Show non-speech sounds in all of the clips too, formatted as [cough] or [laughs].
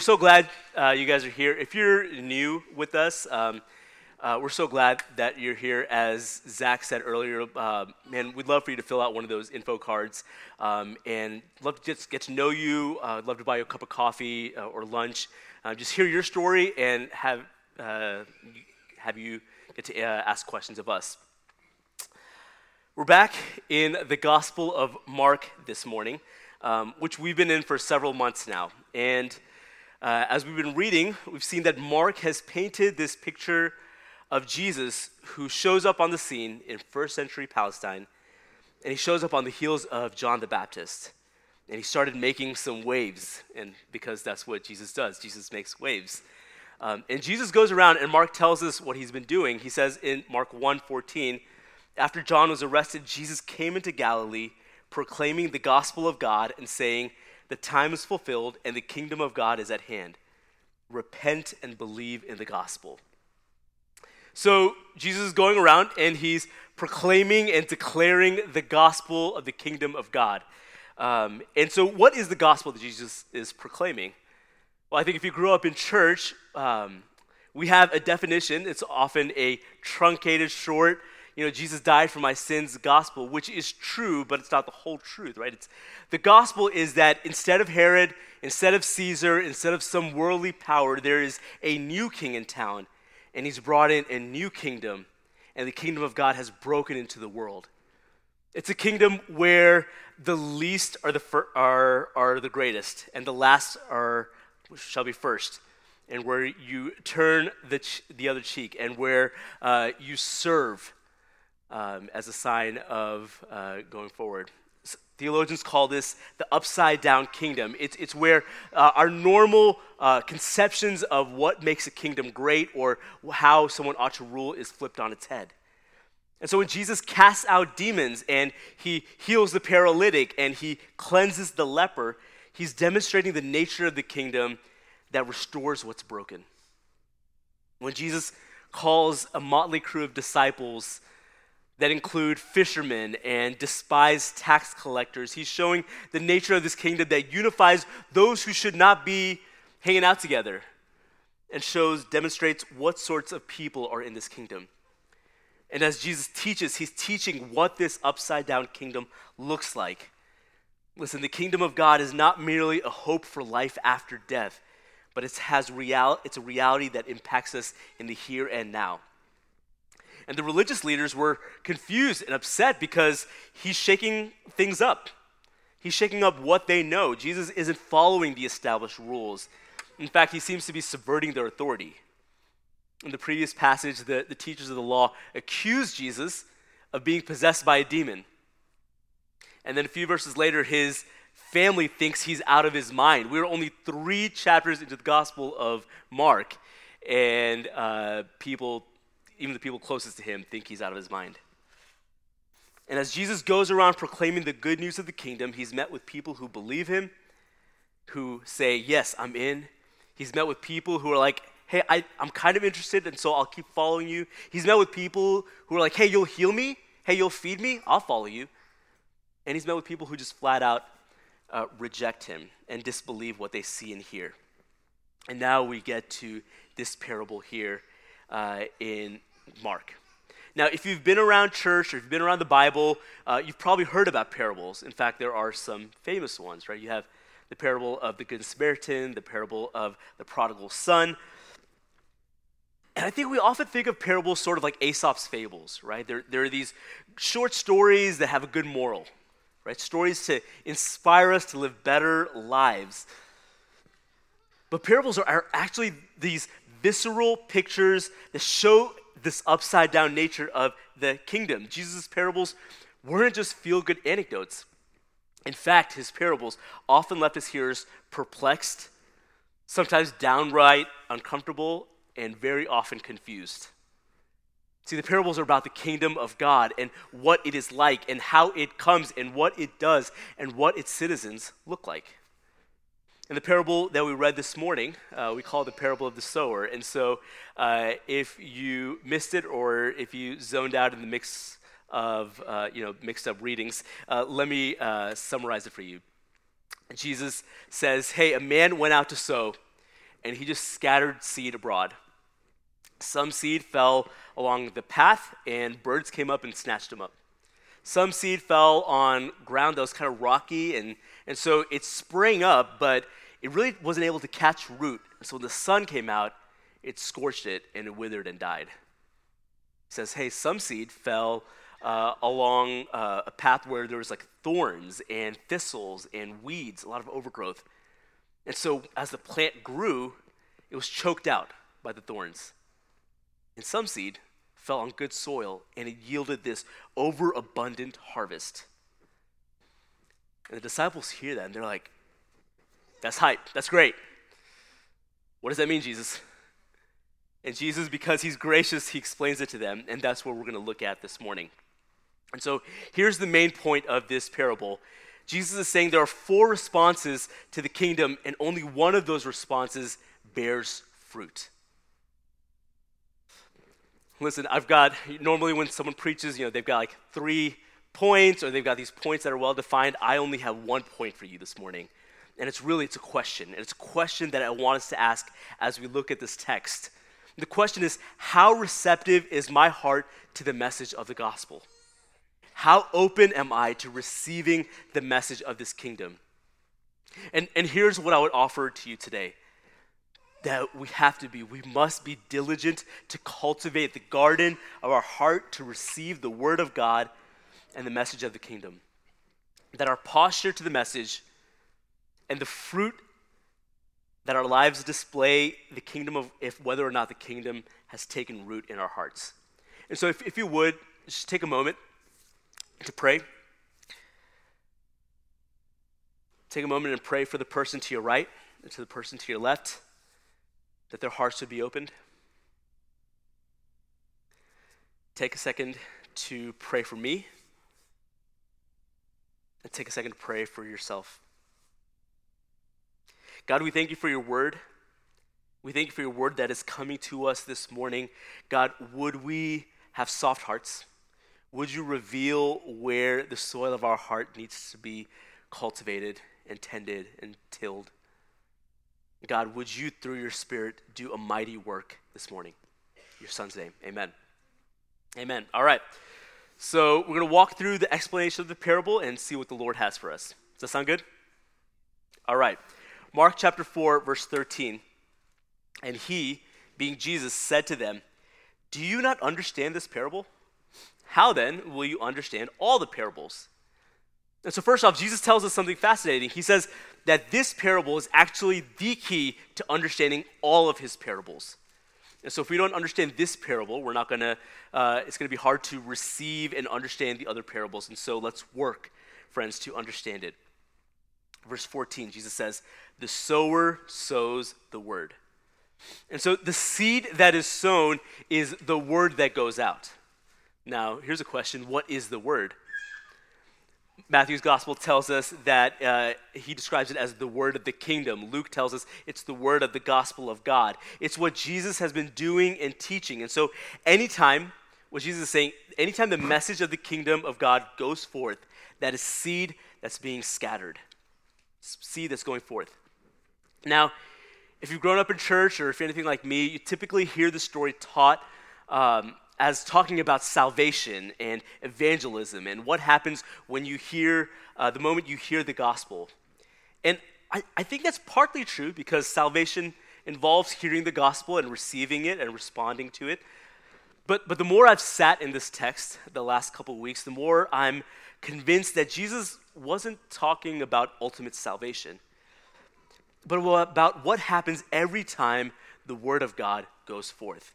so glad uh, you guys are here. If you're new with us, um, uh, we're so glad that you're here. As Zach said earlier, uh, man, we'd love for you to fill out one of those info cards um, and love to just get to know you. Uh, love to buy you a cup of coffee uh, or lunch. Uh, just hear your story and have have you get to ask questions of us. We're back in the Gospel of Mark this morning, um, which we've been in for several months now, and uh, as we've been reading, we've seen that Mark has painted this picture of Jesus who shows up on the scene in first century Palestine, and he shows up on the heels of John the Baptist. And he started making some waves, and because that's what Jesus does, Jesus makes waves. Um, and Jesus goes around, and Mark tells us what he's been doing. He says in Mark 1:14, after John was arrested, Jesus came into Galilee, proclaiming the gospel of God and saying, the time is fulfilled and the kingdom of God is at hand. Repent and believe in the gospel. So Jesus is going around and he's proclaiming and declaring the gospel of the kingdom of God. Um, and so, what is the gospel that Jesus is proclaiming? Well, I think if you grew up in church, um, we have a definition. It's often a truncated, short, you know, Jesus died for my sins gospel, which is true, but it's not the whole truth, right? It's, the gospel is that instead of Herod, instead of Caesar, instead of some worldly power, there is a new king in town, and he's brought in a new kingdom, and the kingdom of God has broken into the world. It's a kingdom where the least are the, fir- are, are the greatest, and the last are, shall be first and where you turn the, ch- the other cheek, and where uh, you serve um, as a sign of uh, going forward. Theologians call this the upside down kingdom. It's, it's where uh, our normal uh, conceptions of what makes a kingdom great or how someone ought to rule is flipped on its head. And so when Jesus casts out demons and he heals the paralytic and he cleanses the leper, he's demonstrating the nature of the kingdom that restores what's broken. When Jesus calls a motley crew of disciples that include fishermen and despised tax collectors. He's showing the nature of this kingdom that unifies those who should not be hanging out together and shows, demonstrates what sorts of people are in this kingdom. And as Jesus teaches, he's teaching what this upside down kingdom looks like. Listen, the kingdom of God is not merely a hope for life after death, but it has real, it's a reality that impacts us in the here and now. And the religious leaders were confused and upset because he's shaking things up. He's shaking up what they know. Jesus isn't following the established rules. In fact, he seems to be subverting their authority. In the previous passage, the, the teachers of the law accused Jesus of being possessed by a demon. And then a few verses later, his family thinks he's out of his mind. We're only three chapters into the Gospel of Mark, and uh, people even the people closest to him think he's out of his mind. And as Jesus goes around proclaiming the good news of the kingdom, he's met with people who believe him, who say, Yes, I'm in. He's met with people who are like, Hey, I, I'm kind of interested, and so I'll keep following you. He's met with people who are like, Hey, you'll heal me? Hey, you'll feed me? I'll follow you. And he's met with people who just flat out uh, reject him and disbelieve what they see and hear. And now we get to this parable here uh, in Mark. Now, if you've been around church or if you've been around the Bible, uh, you've probably heard about parables. In fact, there are some famous ones, right? You have the parable of the Good Samaritan, the parable of the prodigal son. And I think we often think of parables sort of like Aesop's fables, right? There, there are these short stories that have a good moral, right? Stories to inspire us to live better lives. But parables are, are actually these visceral pictures that show this upside down nature of the kingdom. Jesus' parables weren't just feel good anecdotes. In fact, his parables often left his hearers perplexed, sometimes downright uncomfortable, and very often confused. See, the parables are about the kingdom of God and what it is like and how it comes and what it does and what its citizens look like. In the parable that we read this morning, uh, we call it the parable of the sower. And so, uh, if you missed it or if you zoned out in the mix of uh, you know mixed up readings, uh, let me uh, summarize it for you. Jesus says, "Hey, a man went out to sow. and he just scattered seed abroad. Some seed fell along the path, and birds came up and snatched them up. Some seed fell on ground that was kind of rocky, and, and so it sprang up, but it really wasn't able to catch root. So when the sun came out, it scorched it, and it withered and died. He says, hey, some seed fell uh, along uh, a path where there was like thorns and thistles and weeds, a lot of overgrowth. And so as the plant grew, it was choked out by the thorns. And some seed fell on good soil, and it yielded this overabundant harvest. And the disciples hear that, and they're like, That's hype. That's great. What does that mean, Jesus? And Jesus, because he's gracious, he explains it to them, and that's what we're going to look at this morning. And so here's the main point of this parable Jesus is saying there are four responses to the kingdom, and only one of those responses bears fruit. Listen, I've got, normally when someone preaches, you know, they've got like three points or they've got these points that are well defined. I only have one point for you this morning. And it's really, it's a question. And it's a question that I want us to ask as we look at this text. The question is, how receptive is my heart to the message of the gospel? How open am I to receiving the message of this kingdom? And, and here's what I would offer to you today that we have to be. We must be diligent to cultivate the garden of our heart to receive the word of God and the message of the kingdom. That our posture to the message and the fruit that our lives display the kingdom of if whether or not the kingdom has taken root in our hearts. And so if, if you would, just take a moment to pray. Take a moment and pray for the person to your right and to the person to your left that their hearts would be opened. Take a second to pray for me. And take a second to pray for yourself. God, we thank you for your word. We thank you for your word that is coming to us this morning. God, would we have soft hearts? Would you reveal where the soil of our heart needs to be cultivated and tended and tilled? God, would you, through your Spirit, do a mighty work this morning? Your son's name. Amen. Amen. All right. So we're going to walk through the explanation of the parable and see what the Lord has for us. Does that sound good? All right. Mark chapter 4, verse 13. And he, being Jesus, said to them, Do you not understand this parable? How then will you understand all the parables? And so, first off, Jesus tells us something fascinating. He says that this parable is actually the key to understanding all of his parables. And so, if we don't understand this parable, we're not going to, uh, it's going to be hard to receive and understand the other parables. And so, let's work, friends, to understand it. Verse 14, Jesus says, The sower sows the word. And so, the seed that is sown is the word that goes out. Now, here's a question What is the word? Matthew's gospel tells us that uh, he describes it as the word of the kingdom. Luke tells us it's the word of the gospel of God. It's what Jesus has been doing and teaching. And so, anytime, what Jesus is saying, anytime the message of the kingdom of God goes forth, that is seed that's being scattered, seed that's going forth. Now, if you've grown up in church or if you're anything like me, you typically hear the story taught um, as talking about salvation and evangelism and what happens when you hear, uh, the moment you hear the gospel. And I, I think that's partly true because salvation involves hearing the gospel and receiving it and responding to it. But, but the more I've sat in this text the last couple of weeks, the more I'm convinced that Jesus wasn't talking about ultimate salvation, but about what happens every time the word of God goes forth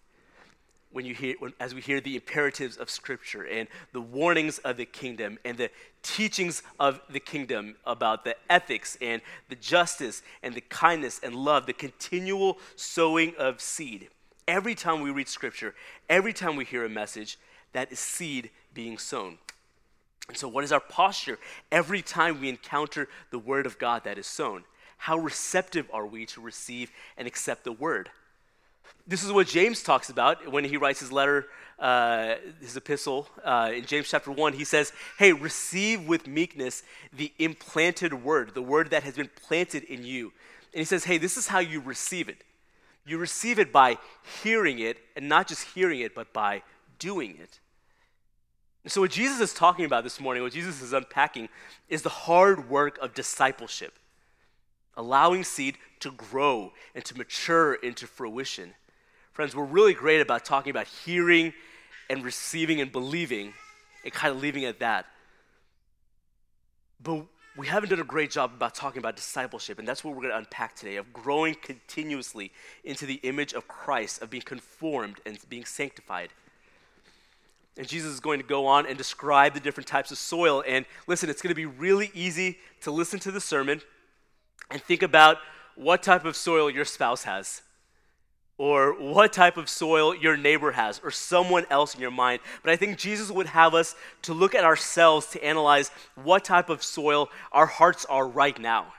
when you hear, when, as we hear the imperatives of Scripture and the warnings of the kingdom and the teachings of the kingdom about the ethics and the justice and the kindness and love, the continual sowing of seed. Every time we read Scripture, every time we hear a message, that is seed being sown. And so, what is our posture every time we encounter the Word of God that is sown? How receptive are we to receive and accept the Word? This is what James talks about when he writes his letter, uh, his epistle. Uh, in James chapter 1, he says, Hey, receive with meekness the implanted word, the word that has been planted in you. And he says, Hey, this is how you receive it. You receive it by hearing it, and not just hearing it, but by doing it. So, what Jesus is talking about this morning, what Jesus is unpacking, is the hard work of discipleship, allowing seed to grow and to mature into fruition. Friends, we're really great about talking about hearing and receiving and believing and kind of leaving it at that. But we haven't done a great job about talking about discipleship, and that's what we're going to unpack today of growing continuously into the image of Christ, of being conformed and being sanctified. And Jesus is going to go on and describe the different types of soil. And listen, it's going to be really easy to listen to the sermon and think about what type of soil your spouse has, or what type of soil your neighbor has, or someone else in your mind. But I think Jesus would have us to look at ourselves to analyze what type of soil our hearts are right now.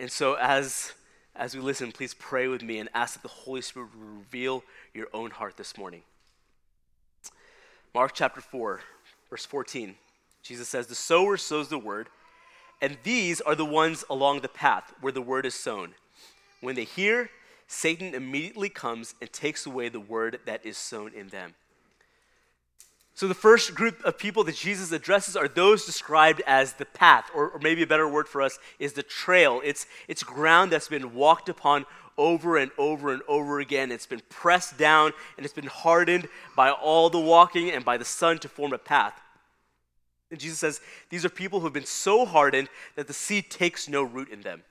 And so, as as we listen, please pray with me and ask that the Holy Spirit reveal your own heart this morning. Mark chapter 4, verse 14. Jesus says, The sower sows the word, and these are the ones along the path where the word is sown. When they hear, Satan immediately comes and takes away the word that is sown in them. So, the first group of people that Jesus addresses are those described as the path, or, or, maybe a better word for us is the trail. It's, it's ground that's been walked upon over and over and over again. It's been pressed down and it's been hardened by all the walking and by the sun to form a path. And Jesus says these are people who have been so hardened that the seed takes no root in them.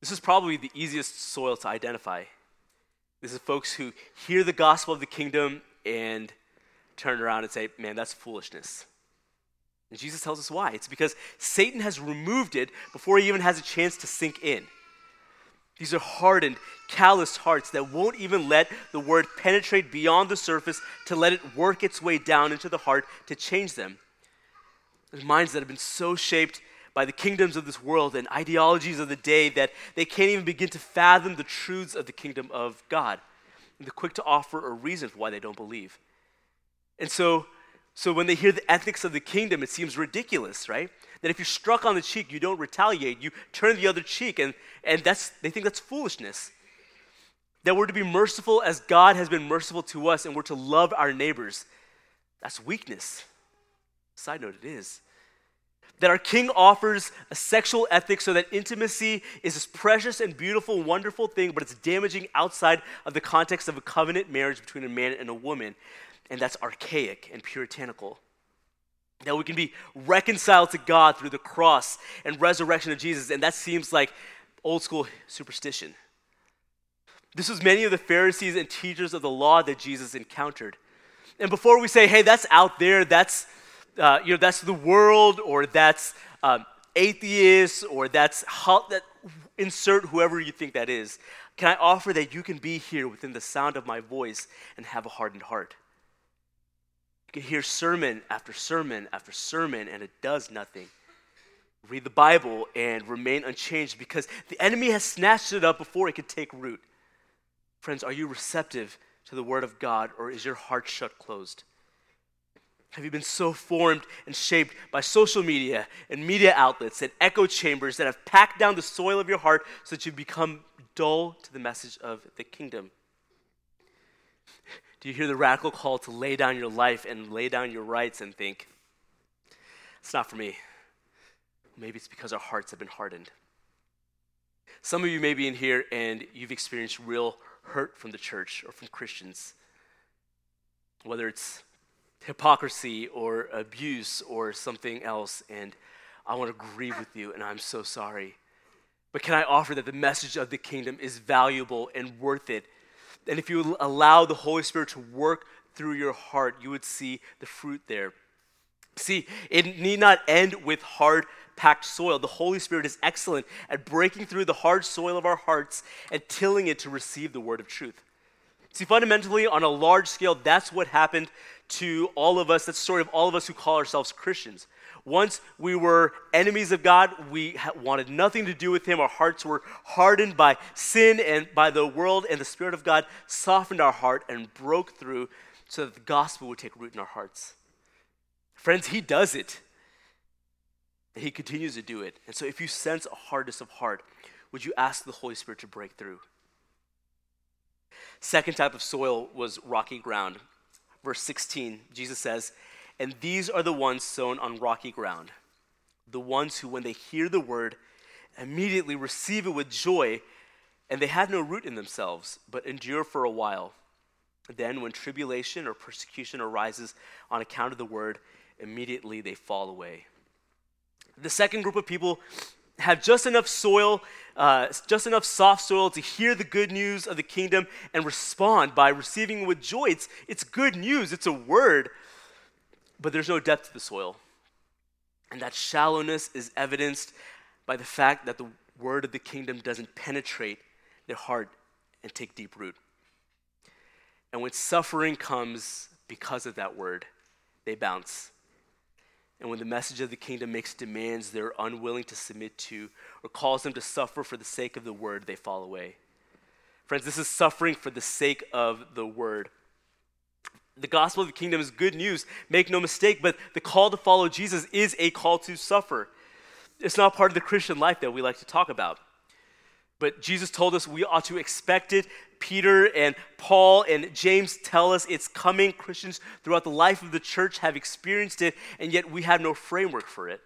This is probably the easiest soil to identify. This is folks who hear the gospel of the kingdom and turn around and say, man, that's foolishness. And Jesus tells us why. It's because Satan has removed it before he even has a chance to sink in. These are hardened, calloused hearts that won't even let the word penetrate beyond the surface to let it work its way down into the heart to change them. There's minds that have been so shaped by the kingdoms of this world and ideologies of the day that they can't even begin to fathom the truths of the kingdom of God. And they're quick to offer a reason for why they don't believe. And so, so when they hear the ethics of the kingdom, it seems ridiculous, right? that if you're struck on the cheek, you don't retaliate, you turn the other cheek, and, and that's, they think that's foolishness. That we're to be merciful as God has been merciful to us, and we're to love our neighbors. That's weakness. Side note, it is. That our king offers a sexual ethic so that intimacy is this precious and beautiful, wonderful thing, but it's damaging outside of the context of a covenant marriage between a man and a woman. And that's archaic and puritanical that we can be reconciled to God through the cross and resurrection of Jesus. And that seems like old school superstition. This was many of the Pharisees and teachers of the law that Jesus encountered. And before we say, hey, that's out there, that's, uh, you know, that's the world, or that's um, atheists, or that's, that, insert whoever you think that is, can I offer that you can be here within the sound of my voice and have a hardened heart? You can hear sermon after sermon after sermon, and it does nothing. Read the Bible and remain unchanged because the enemy has snatched it up before it could take root. Friends, are you receptive to the Word of God, or is your heart shut closed? Have you been so formed and shaped by social media and media outlets and echo chambers that have packed down the soil of your heart so that you've become dull to the message of the kingdom? Do you hear the radical call to lay down your life and lay down your rights and think, it's not for me? Maybe it's because our hearts have been hardened. Some of you may be in here and you've experienced real hurt from the church or from Christians, whether it's hypocrisy or abuse or something else, and I want to grieve with you, and I'm so sorry. But can I offer that the message of the kingdom is valuable and worth it and if you allow the Holy Spirit to work through your heart, you would see the fruit there. See, it need not end with hard packed soil. The Holy Spirit is excellent at breaking through the hard soil of our hearts and tilling it to receive the word of truth. See, fundamentally, on a large scale, that's what happened to all of us. That's the story of all of us who call ourselves Christians. Once we were enemies of God, we wanted nothing to do with Him. Our hearts were hardened by sin and by the world, and the Spirit of God softened our heart and broke through so that the gospel would take root in our hearts. Friends, He does it. He continues to do it. And so if you sense a hardness of heart, would you ask the Holy Spirit to break through? Second type of soil was rocky ground. Verse 16, Jesus says, And these are the ones sown on rocky ground, the ones who, when they hear the word, immediately receive it with joy, and they have no root in themselves, but endure for a while. Then, when tribulation or persecution arises on account of the word, immediately they fall away. The second group of people have just enough soil, uh, just enough soft soil to hear the good news of the kingdom and respond by receiving with joy. It's, it's good news, it's a word, but there's no depth to the soil. And that shallowness is evidenced by the fact that the word of the kingdom doesn't penetrate their heart and take deep root. And when suffering comes because of that word, they bounce. And when the message of the kingdom makes demands they're unwilling to submit to or calls them to suffer for the sake of the word, they fall away. Friends, this is suffering for the sake of the word. The gospel of the kingdom is good news, make no mistake, but the call to follow Jesus is a call to suffer. It's not part of the Christian life that we like to talk about. But Jesus told us we ought to expect it. Peter and Paul and James tell us it's coming. Christians throughout the life of the church have experienced it, and yet we have no framework for it.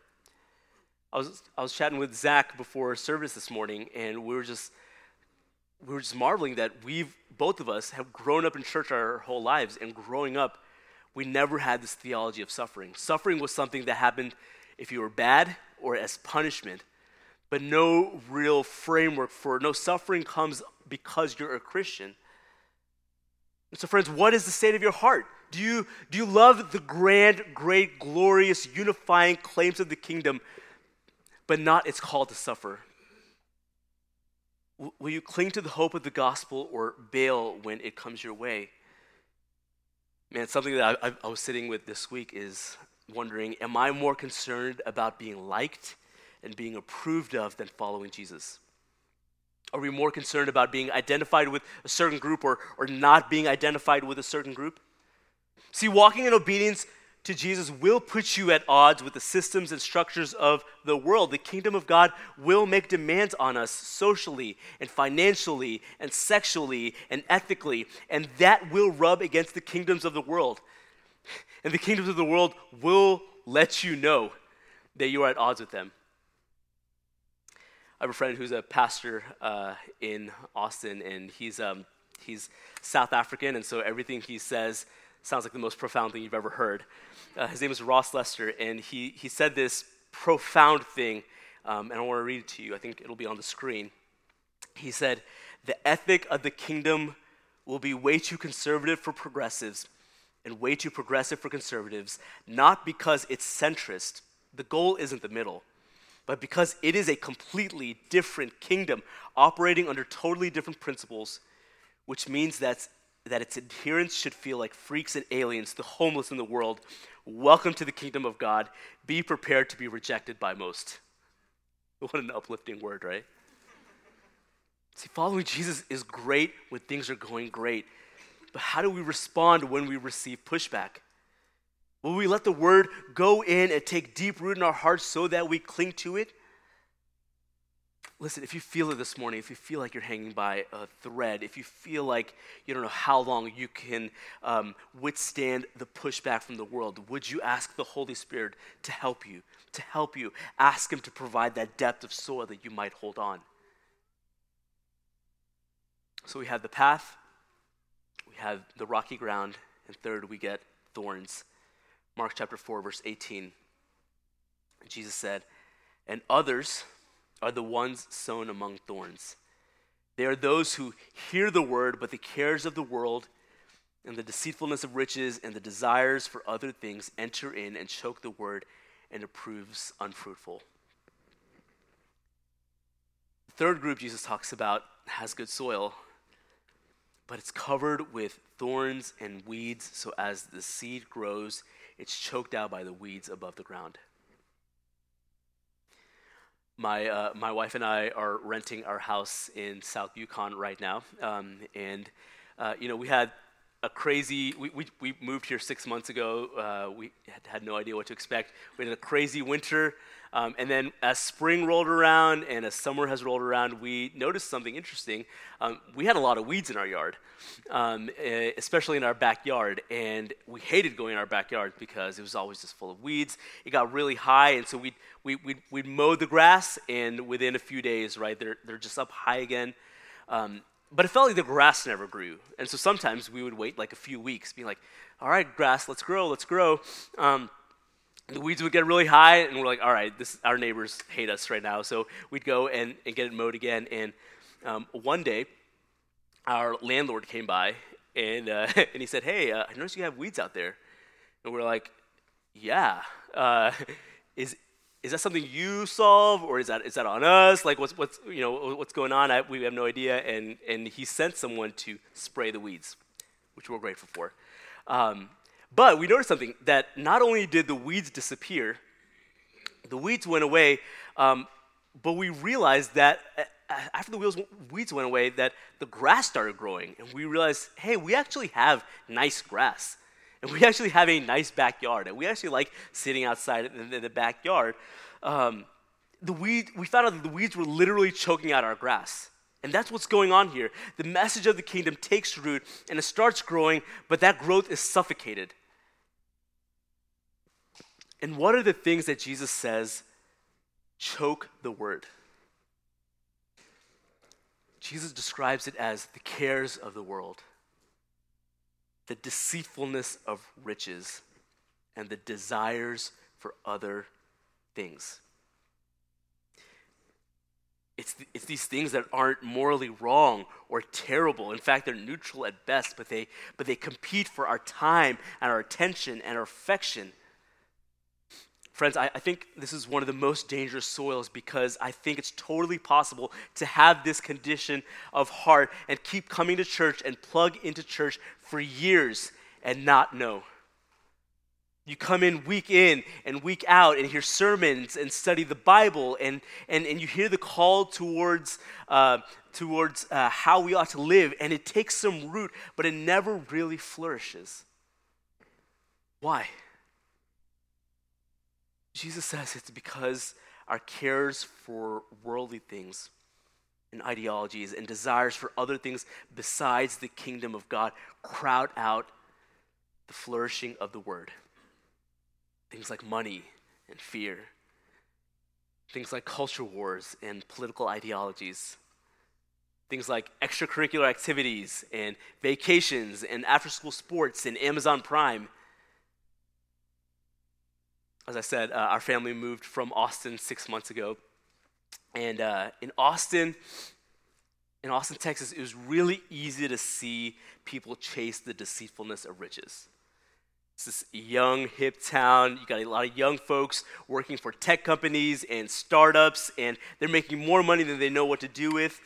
I was, I was chatting with Zach before service this morning, and we were just we were just marveling that we've both of us have grown up in church our whole lives, and growing up, we never had this theology of suffering. Suffering was something that happened if you were bad or as punishment but no real framework for it. No suffering comes because you're a Christian. So, friends, what is the state of your heart? Do you, do you love the grand, great, glorious, unifying claims of the kingdom, but not its call to suffer? Will you cling to the hope of the gospel or bail when it comes your way? Man, something that I, I was sitting with this week is wondering Am I more concerned about being liked and being approved of than following Jesus? Are we more concerned about being identified with a certain group or, or not being identified with a certain group? See, walking in obedience to Jesus will put you at odds with the systems and structures of the world. The kingdom of God will make demands on us socially and financially and sexually and ethically, and that will rub against the kingdoms of the world. And the kingdoms of the world will let you know that you are at odds with them. I have a friend who's a pastor uh, in Austin, and he's, um, he's South African, and so everything he says sounds like the most profound thing you've ever heard. Uh, his name is Ross Lester, and he, he said this profound thing, um, and I want to read it to you. I think it'll be on the screen. He said, The ethic of the kingdom will be way too conservative for progressives and way too progressive for conservatives, not because it's centrist. The goal isn't the middle but because it is a completely different kingdom operating under totally different principles, which means that, that its adherents should feel like freaks and aliens, the homeless in the world. Welcome to the kingdom of God. Be prepared to be rejected by most. [laughs] What an uplifting word, right? See, following Jesus is great when things are going great. But how do we respond when we receive pushback? Will we let the word go in and take deep root in our hearts so that we cling to it? Listen, if you feel it this morning, if you feel like you're hanging by a thread, if you feel like you don't know how long you can um, withstand the pushback from the world, would you ask the Holy Spirit to help you? To help you. Ask Him to provide that depth of soil that you might hold on. So we have the path, we have the rocky ground, and third, we get thorns. Mark chapter 4, verse 18. Jesus said, And others are the ones sown among thorns. They are those who hear the word, but the cares of the world and the deceitfulness of riches and the desires for other things enter in and choke the word, and it proves unfruitful. The third group Jesus talks about has good soil, but it's covered with thorns and weeds, so as the seed grows, it's choked out by the weeds above the ground. My, uh, my wife and I are renting our house in South Yukon right now. Um, and, uh, you know, we had a crazy, we, we, we moved here six months ago. Uh, we had, had, no idea what to expect. We had a crazy winter. Um, and then as spring rolled around and as summer has rolled around, we noticed something interesting. Um, we had a lot of weeds in our yard, um, especially in our backyard. And we hated going in our backyard because it was always just full of weeds. It got really high, and so we'd, we, we'd, we'd mow the grass, and within a few days, right, they're, they're just up high again. Um, but it felt like the grass never grew. And so sometimes we would wait like a few weeks, being like, all right, grass, let's grow, let's grow. Um, the weeds would get really high, and we're like, all right, this, our neighbors hate us right now. So we'd go and, and get it mowed again. And um, one day, our landlord came by, and, uh, [laughs] and he said, hey, uh, I noticed you have weeds out there. And we're like, yeah. Uh, [laughs] is, is that something you solve or is that, is that on us? Like what's, what's, you know, what's going on? I, we have no idea. And, and he sent someone to spray the weeds, which we're grateful for. Um, but we noticed something that not only did the weeds disappear, the weeds went away, um, but we realized that after the weeds went away, that the grass started growing. And we realized, hey, we actually have nice grass. And [laughs] we actually have a nice backyard, and we actually like sitting outside in the, in the backyard. Um, the weed, we found out that the weeds were literally choking out our grass. And that's what's going on here. The message of the kingdom takes root and it starts growing, but that growth is suffocated. And what are the things that Jesus says choke the word? Jesus describes it as the cares of the world the deceitfulness of riches and the desires for other things. It's, th- it's these things that aren't morally wrong or terrible. In fact, they're neutral at best, but they, but they compete for our time and our attention and our affection. Friends, I, I, think this is one of the most dangerous soils because I think it's totally possible to have this condition of heart and keep coming to church and plug into church for years and not know. You come in week in and week out and hear sermons and study the Bible and, and, and you hear the call towards, uh, towards uh, how we ought to live, and it takes some root, but it never really flourishes. Why? Jesus says it's because our cares for worldly things and ideologies and desires for other things besides the kingdom of God crowd out the flourishing of the word. Things like money and fear, things like culture wars and political ideologies, things like extracurricular activities and vacations and after school sports and Amazon Prime as I said, uh, our family moved from Austin six months ago. And uh, in Austin, in Austin, Texas, it was really easy to see people chase the deceitfulness of riches. It's this young, hip town. You got a lot of young folks working for tech companies and startups, and they're making more money than they know what to do with.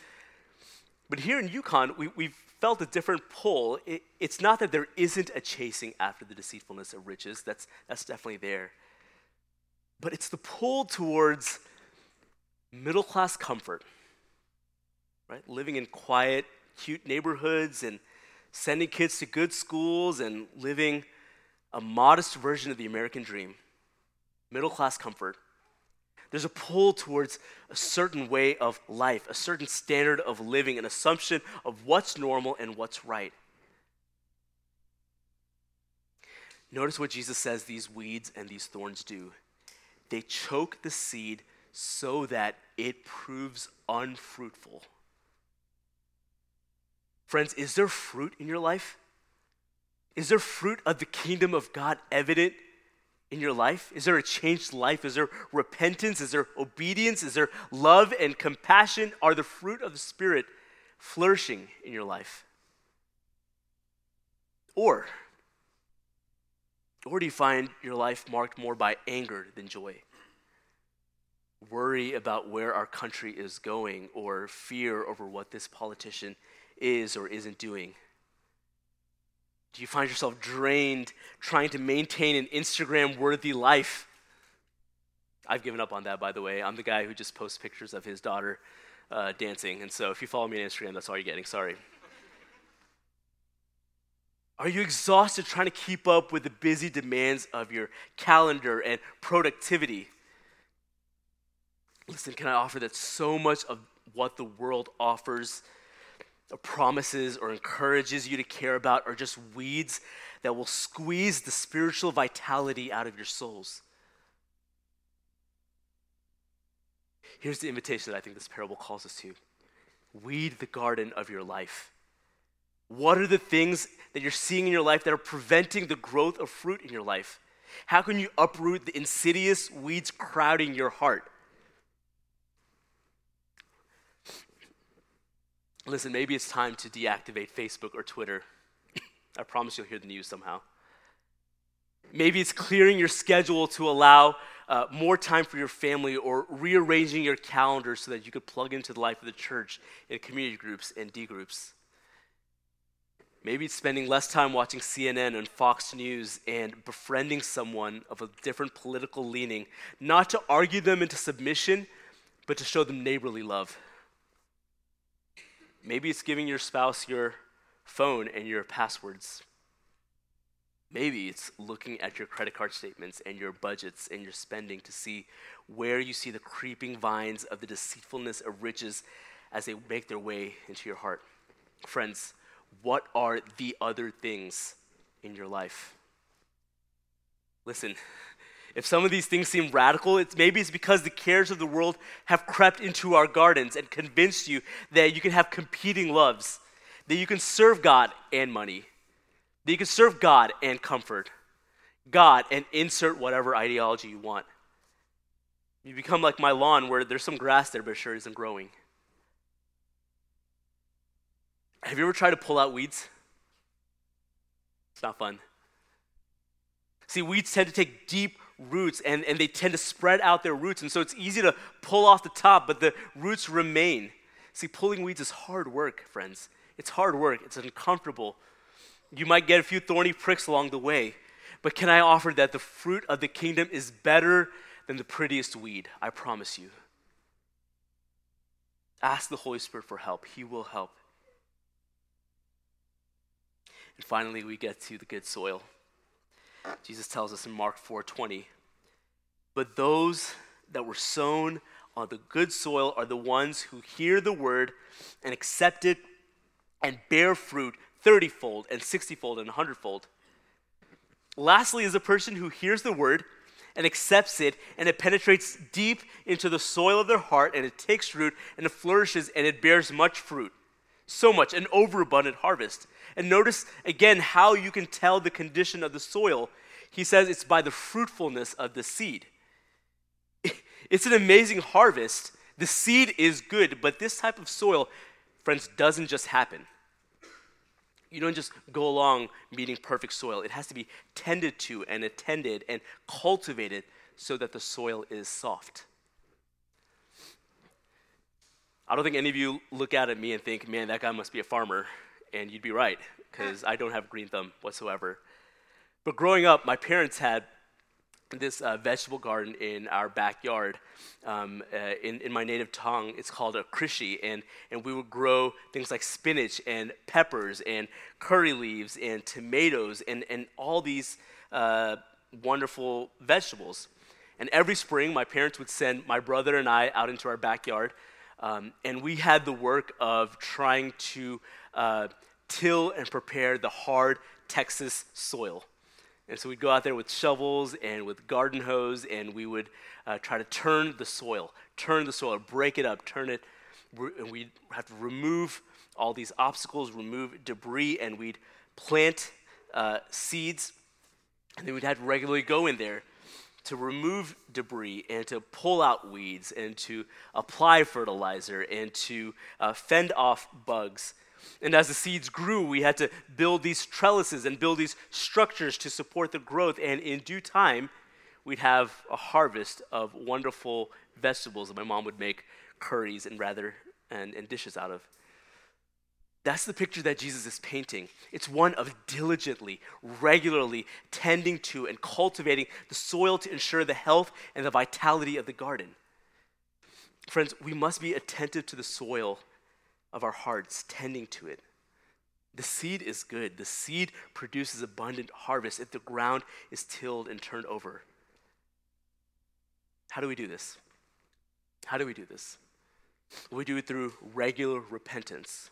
But here in Yukon, we, we've felt a different pull. It, it's not that there isn't a chasing after the deceitfulness of riches, that's, that's definitely there but it's the pull towards middle class comfort, right? Living in quiet, cute neighborhoods and sending kids to good schools and living a modest version of the American dream. Middle class comfort. There's a pull towards a certain way of life, a certain standard of living, an assumption of what's normal and what's right. Notice what Jesus says these weeds and these thorns do. They choke the seed so that it proves unfruitful. Friends, is there fruit in your life? Is there fruit of the kingdom of God evident in your life? Is there a changed life? Is there repentance? Is there obedience? Is there love and compassion? Are the fruit of the Spirit flourishing in your life? Or or do you find your life marked more by anger than joy? Worry about where our country is going or fear over what this politician is or isn't doing? Do you find yourself drained trying to maintain an Instagram worthy life? I've given up on that, by the way. I'm the guy who just posts pictures of his daughter uh, dancing. And so if you follow me on Instagram, that's all you're getting. Sorry. Are you exhausted trying to keep up with the busy demands of your calendar and productivity? Listen, can I offer that so much of what the world offers, or promises, or encourages you to care about are just weeds that will squeeze the spiritual vitality out of your souls? Here's the invitation that I think this parable calls us to weed the garden of your life. What are the things that you're seeing in your life that are preventing the growth of fruit in your life? How can you uproot the insidious weeds crowding your heart? Listen, maybe it's time to deactivate Facebook or Twitter. I promise you'll hear the news somehow. Maybe it's clearing your schedule to allow uh, more time for your family or rearranging your calendar so that you could plug into the life of the church in community groups and D groups. Maybe it's spending less time watching CNN and Fox News and befriending someone of a different political leaning, not to argue them into submission, but to show them neighborly love. Maybe it's giving your spouse your phone and your passwords. Maybe it's looking at your credit card statements and your budgets and your spending to see where you see the creeping vines of the deceitfulness of riches as they make their way into your heart. Friends, what are the other things in your life? Listen, [laughs] if some of these things seem radical, it's maybe it's because the cares of the world have crept into our gardens and convinced you that you can have competing loves, that you can serve God and money, that you can serve God and comfort, God and insert whatever ideology you want. You become like my lawn where there's some grass there, but sure isn't growing. Have you ever tried to pull out weeds? It's not fun. See, weeds tend to take deep roots and, and they tend to spread out their roots. And so it's easy to pull off the top, but the roots remain. See, pulling weeds is hard work, friends. It's hard work, it's uncomfortable. You might get a few thorny pricks along the way. But can I offer that the fruit of the kingdom is better than the prettiest weed? I promise you. Ask the Holy Spirit for help, He will help. And finally, we get to the good soil. Jesus tells us in Mark 4:20, "But those that were sown on the good soil are the ones who hear the word and accept it and bear fruit 30-fold and 60-fold and 100-fold." Lastly is a person who hears the word and accepts it and it penetrates deep into the soil of their heart and it takes root and it flourishes and it bears much fruit. So much, an overabundant harvest. And notice again how you can tell the condition of the soil. He says it's by the fruitfulness of the seed. [laughs] It's an amazing harvest. The seed is good, but this type of soil, friends, doesn't just happen. You don't just go along meeting perfect soil. It has to be tended to and attended and cultivated so that the soil is soft. I don't think any of you look out at me and think, man, that guy must be a farmer. And you'd be right, because I don't have green thumb whatsoever. But growing up, my parents had this uh, vegetable garden in our backyard. Um, uh, in, in my native tongue, it's called a krishi, and, and we would grow things like spinach and peppers and curry leaves and tomatoes and, and all these uh, wonderful vegetables. And every spring, my parents would send my brother and I out into our backyard, um, and we had the work of trying to uh, till and prepare the hard Texas soil. And so we'd go out there with shovels and with garden hose, and we would uh, try to turn the soil, turn the soil, break it up, turn it, and we'd have to remove all these obstacles, remove debris, and we'd plant uh, seeds, and then we'd have to regularly go in there to remove debris and to pull out weeds and to apply fertilizer and to uh, fend off bugs and as the seeds grew, we had to build these trellises and build these structures to support the growth. And in due time, we'd have a harvest of wonderful vegetables that my mom would make curries and rather and, and dishes out of. That's the picture that Jesus is painting. It's one of diligently, regularly tending to and cultivating the soil to ensure the health and the vitality of the garden. Friends, we must be attentive to the soil of our hearts, tending to it. The seed is good. The seed produces abundant harvest if the ground is tilled and turned over. How do we do this? How do we do this? We do it through regular repentance.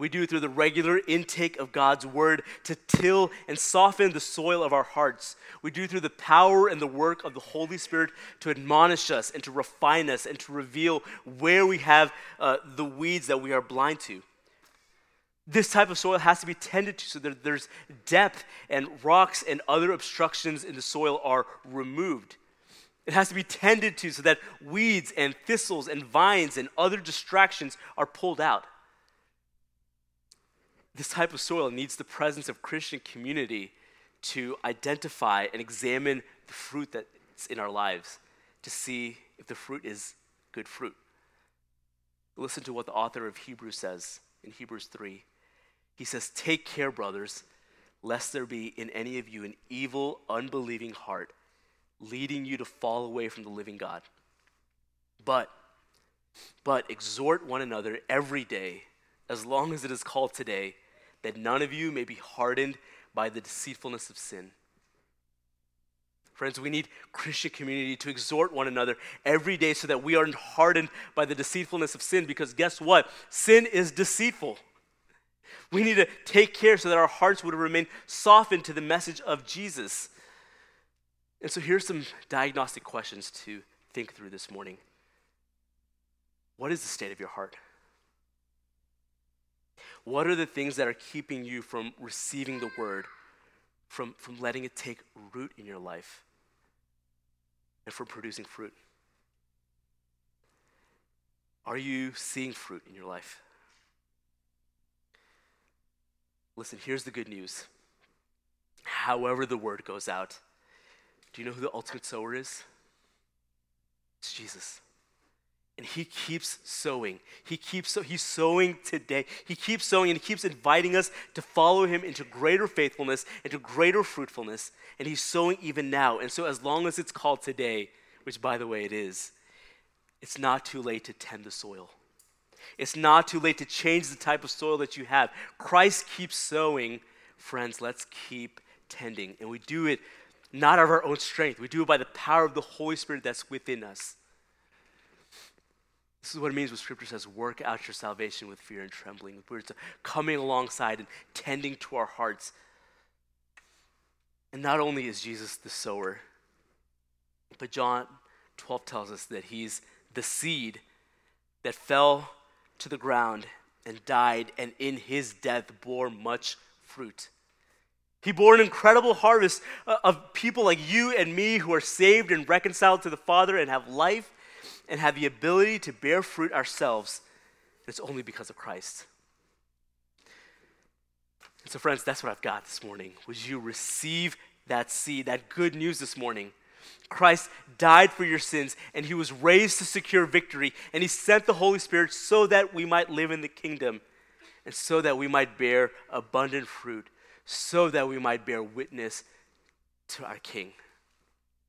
We do it through the regular intake of God's word to till and soften the soil of our hearts. We do it through the power and the work of the Holy Spirit to admonish us and to refine us and to reveal where we have uh, the weeds that we are blind to. This type of soil has to be tended to so that there's depth and rocks and other obstructions in the soil are removed. It has to be tended to so that weeds and thistles and vines and other distractions are pulled out. This type of soil needs the presence of Christian community to identify and examine the fruit that's in our lives to see if the fruit is good fruit. Listen to what the author of Hebrews says in Hebrews 3. He says, Take care, brothers, lest there be in any of you an evil, unbelieving heart, leading you to fall away from the living God. But, but exhort one another every day, as long as it is called today, that none of you may be hardened by the deceitfulness of sin. Friends, we need Christian community to exhort one another every day so that we aren't hardened by the deceitfulness of sin because guess what? Sin is deceitful. We need to take care so that our hearts would remain softened to the message of Jesus. And so here's some diagnostic questions to think through this morning. What is the state of your heart? What are the things that are keeping you from receiving the word, from, from letting it take root in your life, and from producing fruit? Are you seeing fruit in your life? Listen, here's the good news. However, the word goes out, do you know who the ultimate sower is? It's Jesus. And he keeps sowing. He keeps so, he's sowing today. He keeps sowing and he keeps inviting us to follow him into greater faithfulness, into greater fruitfulness. And he's sowing even now. And so as long as it's called today, which by the way it is, it's not too late to tend the soil. It's not too late to change the type of soil that you have. Christ keeps sowing. Friends, let's keep tending. And we do it not of our own strength, we do it by the power of the Holy Spirit that's within us. This is what it means when Scripture says, work out your salvation with fear and trembling. We're coming alongside and tending to our hearts. And not only is Jesus the sower, but John 12 tells us that he's the seed that fell to the ground and died, and in his death bore much fruit. He bore an incredible harvest uh, of people like you and me who are saved and reconciled to the Father and have life and have the ability to bear fruit ourselves. it's only because of Christ. And so, friends, that's what I've got this morning. Would you receive that seed, that good news this morning? Christ died for your sins and he was raised to secure victory and he sent the Holy Spirit so that we might live in the kingdom and so that we might bear abundant fruit, so that we might bear witness to our King.